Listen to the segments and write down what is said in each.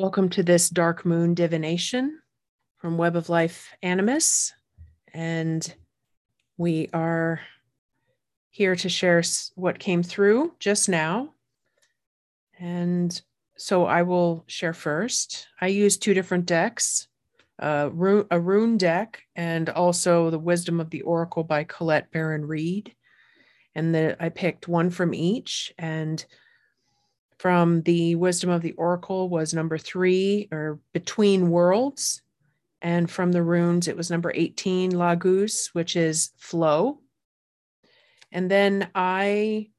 Welcome to this Dark Moon divination from Web of Life Animus. And we are here to share what came through just now. And so I will share first. I use two different decks a rune deck and also the Wisdom of the Oracle by Colette Baron Reid. And the, I picked one from each. And from the Wisdom of the Oracle was number three, or Between Worlds. And from the runes, it was number 18, Laguz, which is flow. And then I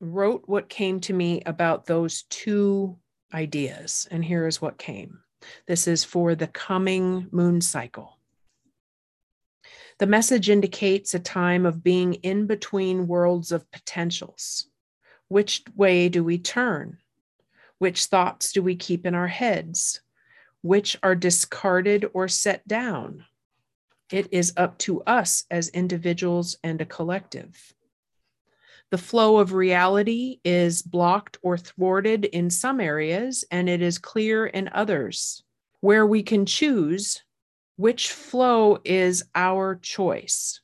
wrote what came to me about those two ideas. And here is what came this is for the coming moon cycle. The message indicates a time of being in between worlds of potentials. Which way do we turn? Which thoughts do we keep in our heads? Which are discarded or set down? It is up to us as individuals and a collective. The flow of reality is blocked or thwarted in some areas, and it is clear in others, where we can choose which flow is our choice.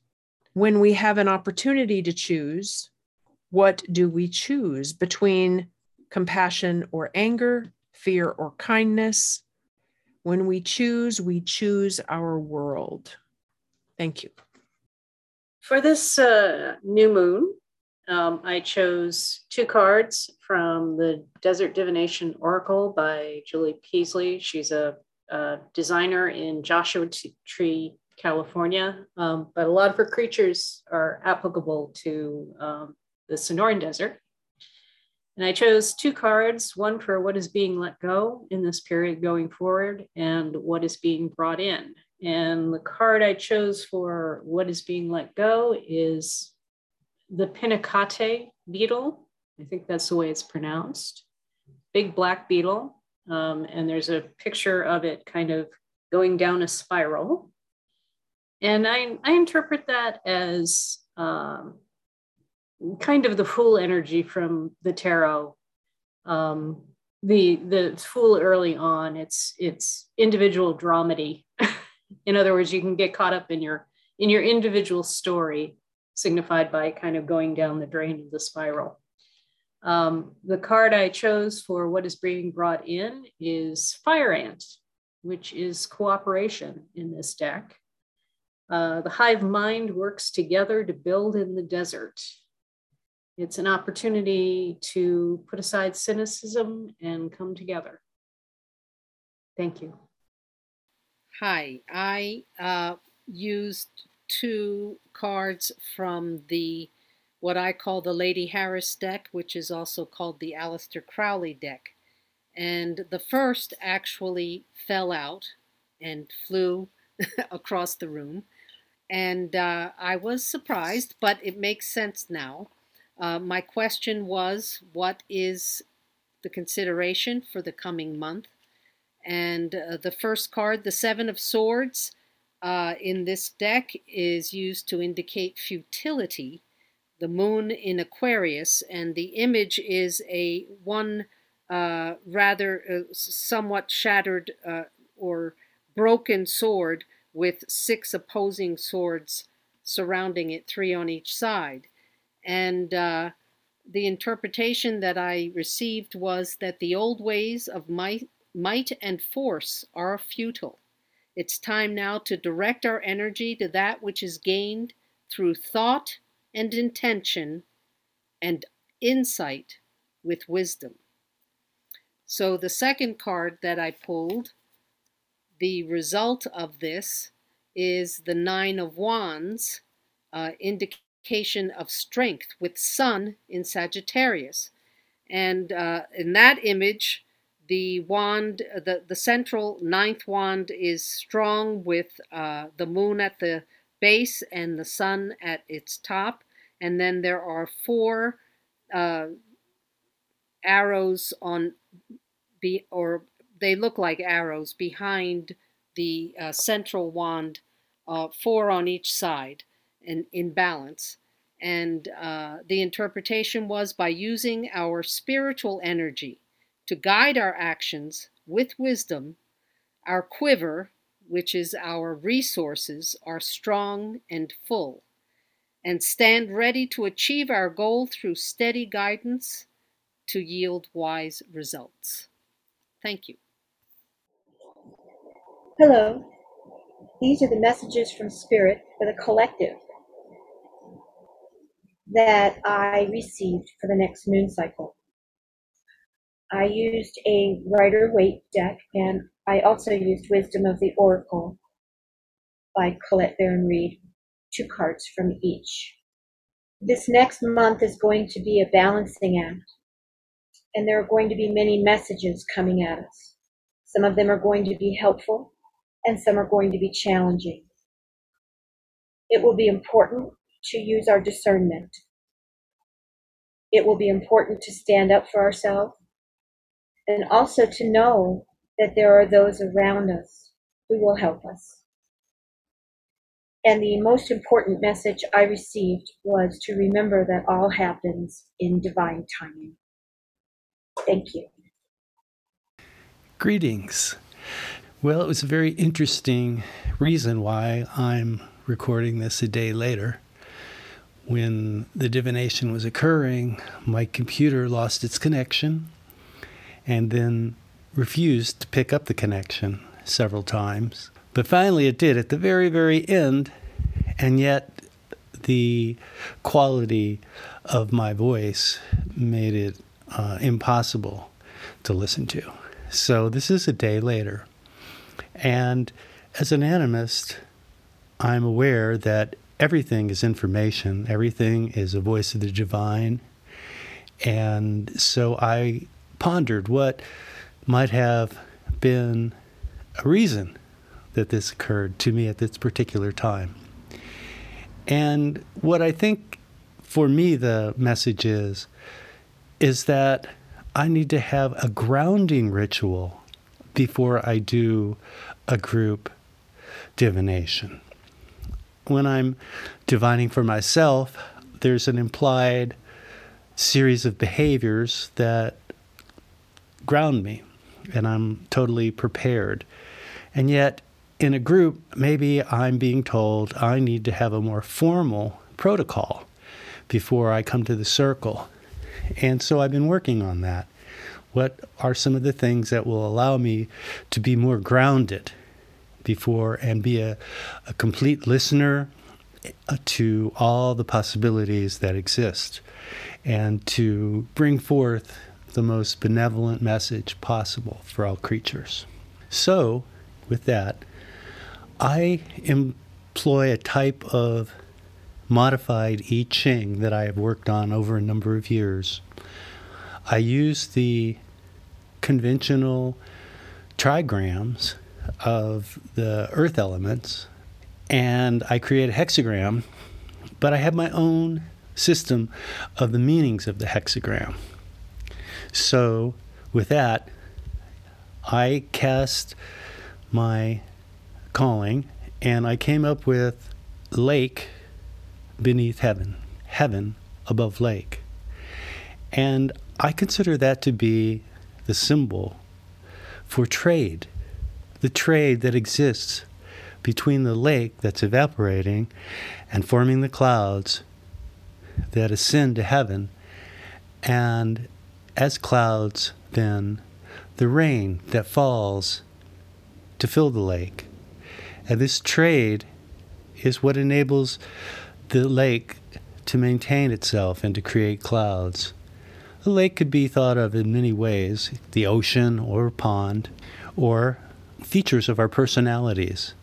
When we have an opportunity to choose, what do we choose between compassion or anger, fear or kindness? When we choose, we choose our world. Thank you. For this uh, new moon, um, I chose two cards from the Desert Divination Oracle by Julie Peasley. She's a, a designer in Joshua Tree, California, um, but a lot of her creatures are applicable to um, the Sonoran Desert. And I chose two cards one for what is being let go in this period going forward, and what is being brought in. And the card I chose for what is being let go is the Pinacate beetle. I think that's the way it's pronounced. Big black beetle. Um, and there's a picture of it kind of going down a spiral. And I, I interpret that as um, kind of the fool energy from the tarot. Um, the the fool early on, it's it's individual dramedy. in other words, you can get caught up in your in your individual story, signified by kind of going down the drain of the spiral. Um, the card I chose for what is being brought in is Fire Ant, which is cooperation in this deck. Uh, the hive mind works together to build in the desert. It's an opportunity to put aside cynicism and come together. Thank you. Hi, I uh, used two cards from the what I call the Lady Harris deck, which is also called the Aleister Crowley deck. And the first actually fell out and flew across the room. And uh, I was surprised, but it makes sense now. Uh, my question was, what is the consideration for the coming month? And uh, the first card, the Seven of Swords, uh, in this deck is used to indicate futility. The moon in Aquarius, and the image is a one uh, rather uh, somewhat shattered or broken sword with six opposing swords surrounding it, three on each side. And uh, the interpretation that I received was that the old ways of might, might and force are futile. It's time now to direct our energy to that which is gained through thought and intention and insight with wisdom. So, the second card that I pulled, the result of this is the Nine of Wands, uh, indicating indication of strength with Sun in Sagittarius. And uh, in that image, the wand, the, the central ninth wand is strong with uh, the moon at the base and the sun at its top. And then there are four uh, arrows on, be, or they look like arrows behind the uh, central wand, uh, four on each side and in balance. And uh, the interpretation was by using our spiritual energy to guide our actions with wisdom, our quiver, which is our resources, are strong and full, and stand ready to achieve our goal through steady guidance to yield wise results. Thank you. Hello. These are the messages from Spirit for the collective that I received for the next moon cycle. I used a Rider Waite deck and I also used Wisdom of the Oracle by Colette Baron Reid, two cards from each. This next month is going to be a balancing act, and there are going to be many messages coming at us. Some of them are going to be helpful, and some are going to be challenging. It will be important to use our discernment. It will be important to stand up for ourselves and also to know that there are those around us who will help us. And the most important message I received was to remember that all happens in divine timing. Thank you. Greetings. Well, it was a very interesting reason why I'm recording this a day later. When the divination was occurring, my computer lost its connection and then refused to pick up the connection several times. But finally it did at the very, very end, and yet the quality of my voice made it uh, impossible to listen to. So this is a day later. And as an animist, I'm aware that everything is information, everything is a voice of the divine. And so I pondered what might have been a reason that this occurred to me at this particular time. And what I think for me the message is is that I need to have a grounding ritual before I do a group divination. When I'm divining for myself, there's an implied series of behaviors that ground me, and I'm totally prepared. And yet, in a group, maybe I'm being told I need to have a more formal protocol before I come to the circle. And so I've been working on that. What are some of the things that will allow me to be more grounded before and be a, a complete listener uh, to all the possibilities that exist and to bring forth the most benevolent message possible for all creatures? So, with that, I employ a type of modified I Ching that I have worked on over a number of years. I use the conventional trigrams of the earth elements and I create a hexagram, but I have my own system of the meanings of the hexagram. So, with that, I cast my calling and I came up with lake beneath heaven, heaven above lake. And I consider that to be the symbol for trade, the trade that exists between the lake that's evaporating and forming the clouds that ascend to heaven, and as clouds, then the rain that falls to fill the lake. And this trade is what enables the lake to maintain itself and to create clouds. A lake could be thought of in many ways the ocean or a pond, or features of our personalities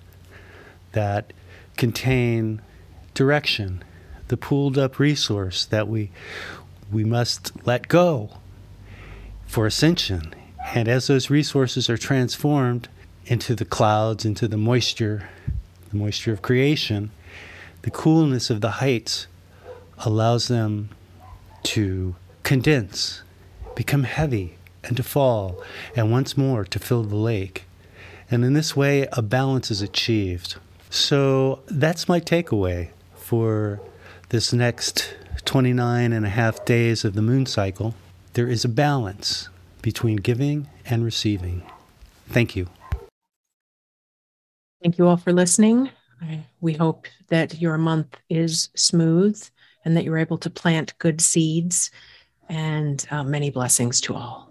that contain direction, the pooled up resource that we, we must let go for ascension. And as those resources are transformed into the clouds, into the moisture, the moisture of creation, the coolness of the heights allows them to condense, become heavy, and to fall, and once more to fill the lake. And in this way, a balance is achieved. So that's my takeaway for this next 29 and a half days of the moon cycle. There is a balance. between giving and receiving. Thank you. Thank you all for listening. We hope that your month is smooth and that you're able to plant good seeds and uh, many blessings to all.